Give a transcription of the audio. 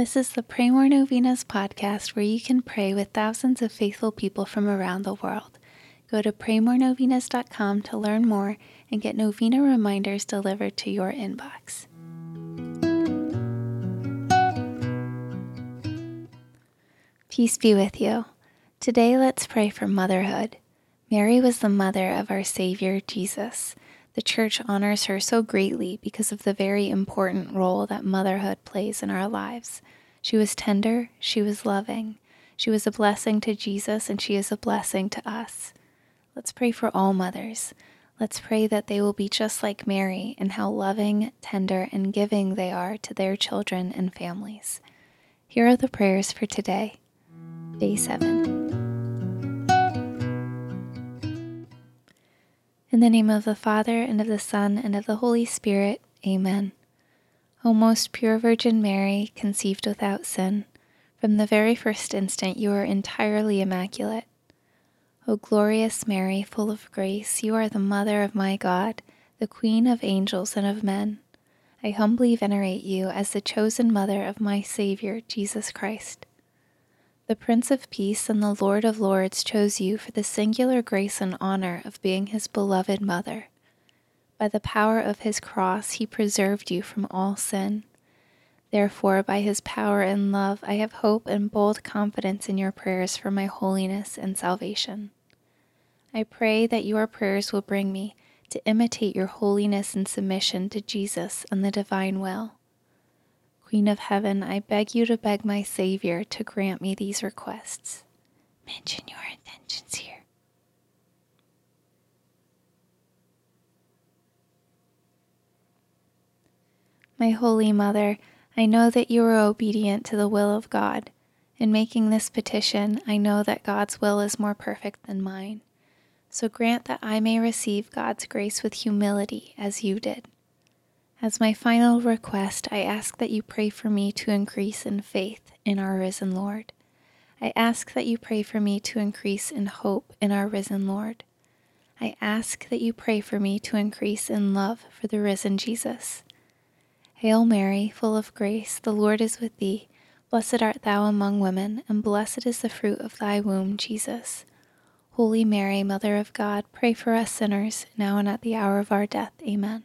This is the Pray More Novenas podcast where you can pray with thousands of faithful people from around the world. Go to praymorenovenas.com to learn more and get novena reminders delivered to your inbox. Peace be with you. Today, let's pray for motherhood. Mary was the mother of our Savior Jesus. The Church honors her so greatly because of the very important role that motherhood plays in our lives. She was tender, she was loving, she was a blessing to Jesus, and she is a blessing to us. Let's pray for all mothers. Let's pray that they will be just like Mary in how loving, tender, and giving they are to their children and families. Here are the prayers for today, day 7. In the name of the Father, and of the Son, and of the Holy Spirit, Amen. O most pure Virgin Mary, conceived without sin, from the very first instant you are entirely immaculate. O glorious Mary, full of grace, you are the Mother of my God, the Queen of angels and of men. I humbly venerate you as the chosen Mother of my Saviour, Jesus Christ. The Prince of Peace and the Lord of Lords chose you for the singular grace and honor of being his beloved mother. By the power of his cross, he preserved you from all sin. Therefore, by his power and love, I have hope and bold confidence in your prayers for my holiness and salvation. I pray that your prayers will bring me to imitate your holiness and submission to Jesus and the divine will. Queen of Heaven, I beg you to beg my Savior to grant me these requests. Mention your intentions here. My Holy Mother, I know that you are obedient to the will of God. In making this petition, I know that God's will is more perfect than mine. So grant that I may receive God's grace with humility as you did. As my final request, I ask that you pray for me to increase in faith in our risen Lord. I ask that you pray for me to increase in hope in our risen Lord. I ask that you pray for me to increase in love for the risen Jesus. Hail Mary, full of grace, the Lord is with thee. Blessed art thou among women, and blessed is the fruit of thy womb, Jesus. Holy Mary, Mother of God, pray for us sinners, now and at the hour of our death. Amen.